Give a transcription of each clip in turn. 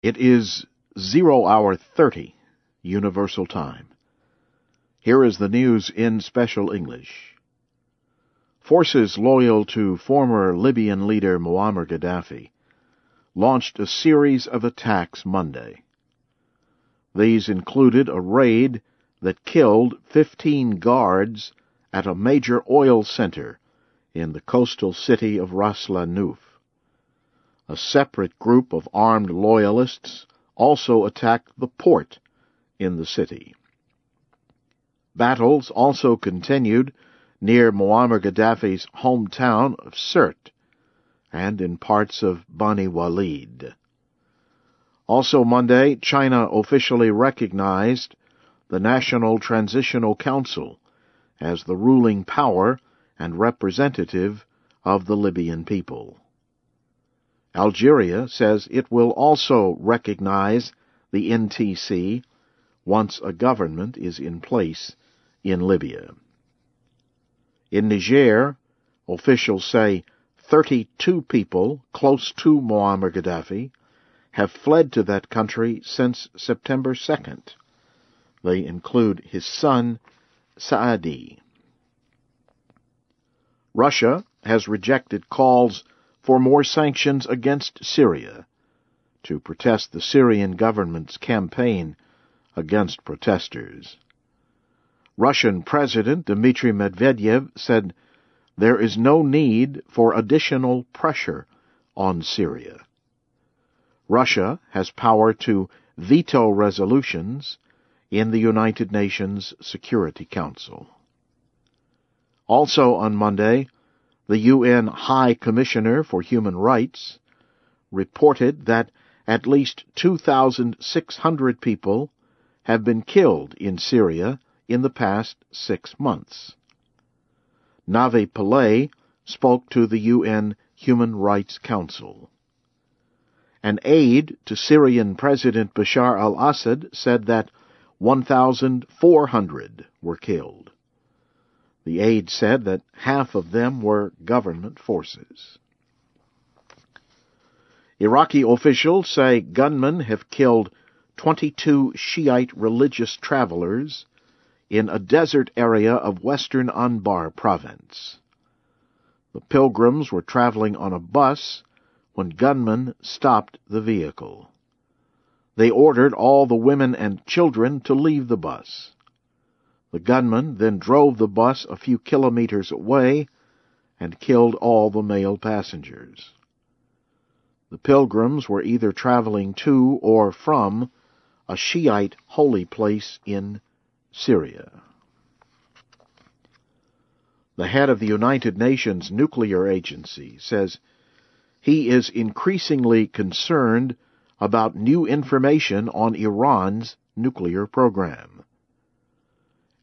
It is zero hour thirty, Universal Time. Here is the news in special English. Forces loyal to former Libyan leader Muammar Gaddafi launched a series of attacks Monday. These included a raid that killed 15 guards at a major oil center in the coastal city of Ras Lanuf. A separate group of armed loyalists also attacked the port in the city. Battles also continued near Muammar Gaddafi's hometown of Sirte and in parts of Bani Walid. Also Monday, China officially recognized the National Transitional Council as the ruling power and representative of the Libyan people. Algeria says it will also recognize the NTC once a government is in place in Libya. In Niger, officials say 32 people close to Muammar Gaddafi have fled to that country since September 2nd. They include his son, Saadi. Russia has rejected calls for more sanctions against Syria to protest the Syrian government's campaign against protesters. Russian President Dmitry Medvedev said there is no need for additional pressure on Syria. Russia has power to veto resolutions in the United Nations Security Council. Also on Monday, the UN High Commissioner for Human Rights reported that at least 2,600 people have been killed in Syria in the past six months. Navi Pillay spoke to the UN Human Rights Council. An aide to Syrian President Bashar al-Assad said that 1,400 were killed. The aide said that half of them were government forces. Iraqi officials say gunmen have killed 22 Shiite religious travelers in a desert area of western Anbar province. The pilgrims were traveling on a bus when gunmen stopped the vehicle. They ordered all the women and children to leave the bus. The gunman then drove the bus a few kilometers away and killed all the male passengers. The pilgrims were either traveling to or from a Shiite holy place in Syria. The head of the United Nations Nuclear Agency says he is increasingly concerned about new information on Iran's nuclear program.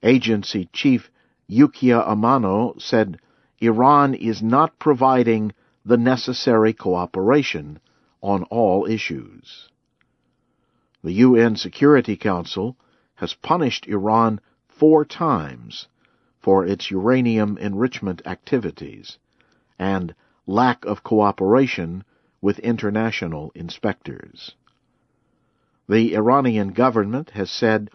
Agency Chief Yukiya Amano said Iran is not providing the necessary cooperation on all issues. The UN Security Council has punished Iran four times for its uranium enrichment activities and lack of cooperation with international inspectors. The Iranian government has said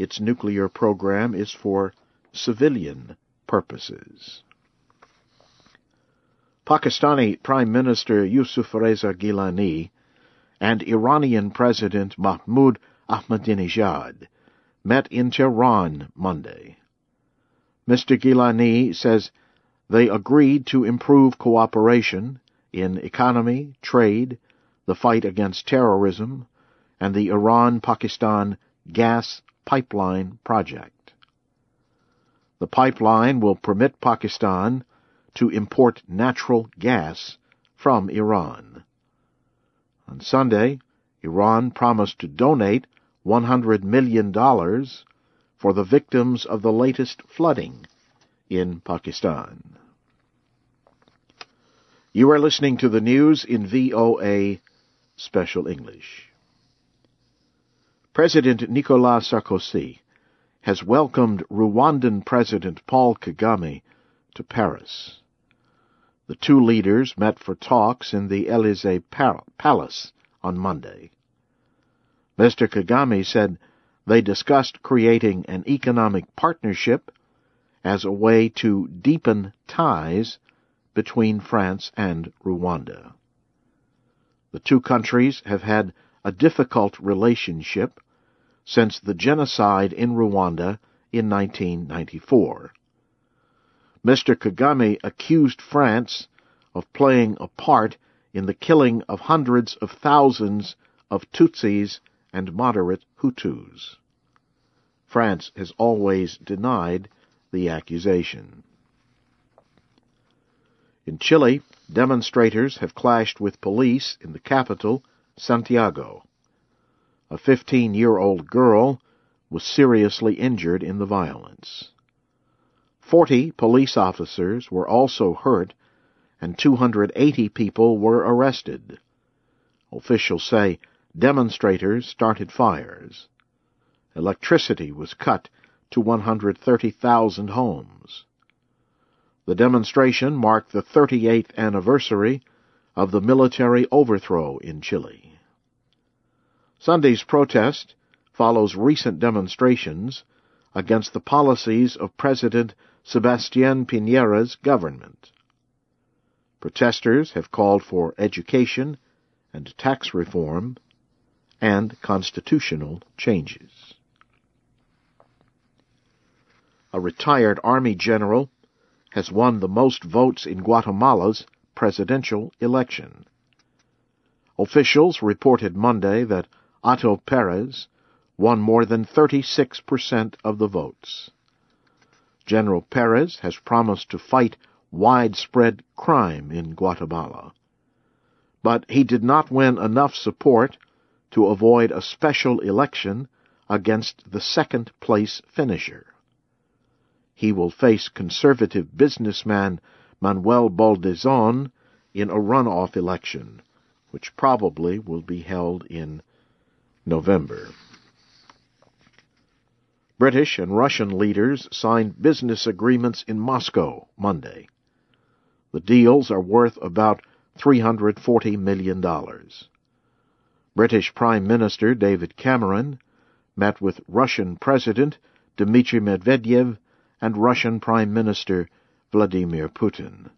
its nuclear program is for civilian purposes. Pakistani Prime Minister Yusuf Reza Gilani and Iranian President Mahmoud Ahmadinejad met in Tehran Monday. Mr. Gilani says they agreed to improve cooperation in economy, trade, the fight against terrorism, and the Iran-Pakistan gas pipeline project. The pipeline will permit Pakistan to import natural gas from Iran. On Sunday, Iran promised to donate $100 million for the victims of the latest flooding in Pakistan. You are listening to the news in VOA Special English. President Nicolas Sarkozy has welcomed Rwandan President Paul Kagame to Paris. The two leaders met for talks in the Elysee Palace on Monday. Mr. Kagame said they discussed creating an economic partnership as a way to deepen ties between France and Rwanda. The two countries have had a difficult relationship since the genocide in Rwanda in 1994. Mr. Kagame accused France of playing a part in the killing of hundreds of thousands of Tutsis and moderate Hutus. France has always denied the accusation. In Chile, demonstrators have clashed with police in the capital, Santiago. A 15-year-old girl was seriously injured in the violence. Forty police officers were also hurt, and 280 people were arrested. Officials say demonstrators started fires. Electricity was cut to 130,000 homes. The demonstration marked the 38th anniversary of the military overthrow in Chile. Sunday's protest follows recent demonstrations against the policies of President Sebastián Piñera's government. Protesters have called for education and tax reform and constitutional changes. A retired Army general has won the most votes in Guatemala's presidential election. Officials reported Monday that Otto Perez won more than 36% of the votes. General Perez has promised to fight widespread crime in Guatemala. But he did not win enough support to avoid a special election against the second place finisher he will face conservative businessman Manuel Baldizon in a runoff election, which probably will be held in November. British and Russian leaders signed business agreements in Moscow Monday. The deals are worth about $340 million. British Prime Minister David Cameron met with Russian President Dmitry Medvedev and Russian Prime Minister Vladimir Putin.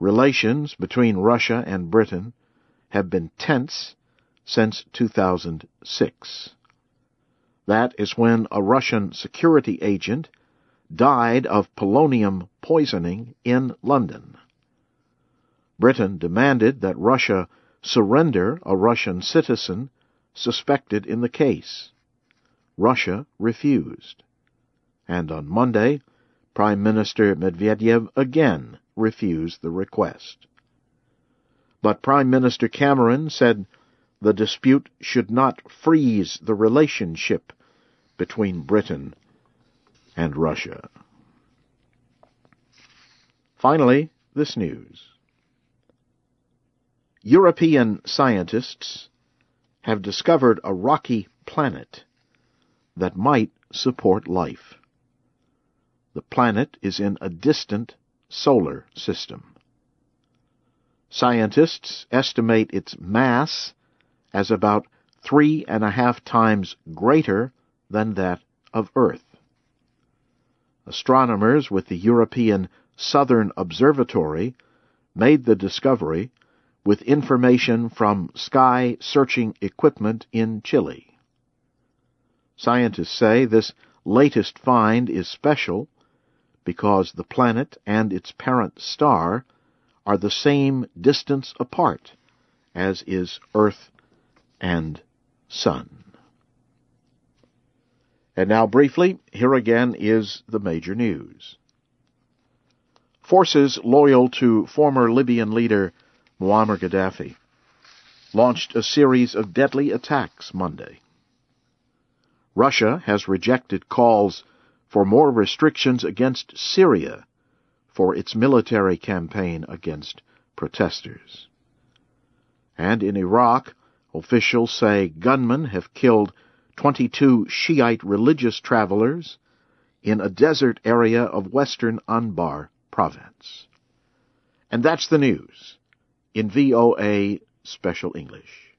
Relations between Russia and Britain have been tense since 2006. That is when a Russian security agent died of polonium poisoning in London. Britain demanded that Russia surrender a Russian citizen suspected in the case. Russia refused and on Monday, Prime Minister Medvedev again refused the request. But Prime Minister Cameron said the dispute should not freeze the relationship between Britain and Russia. Finally, this news. European scientists have discovered a rocky planet that might support life. The planet is in a distant solar system. Scientists estimate its mass as about three and a half times greater than that of Earth. Astronomers with the European Southern Observatory made the discovery with information from sky searching equipment in Chile. Scientists say this latest find is special because the planet and its parent star are the same distance apart as is Earth and Sun. And now, briefly, here again is the major news. Forces loyal to former Libyan leader Muammar Gaddafi launched a series of deadly attacks Monday. Russia has rejected calls for more restrictions against Syria for its military campaign against protesters. And in Iraq, officials say gunmen have killed 22 Shiite religious travelers in a desert area of western Anbar province. And that's the news in VOA Special English.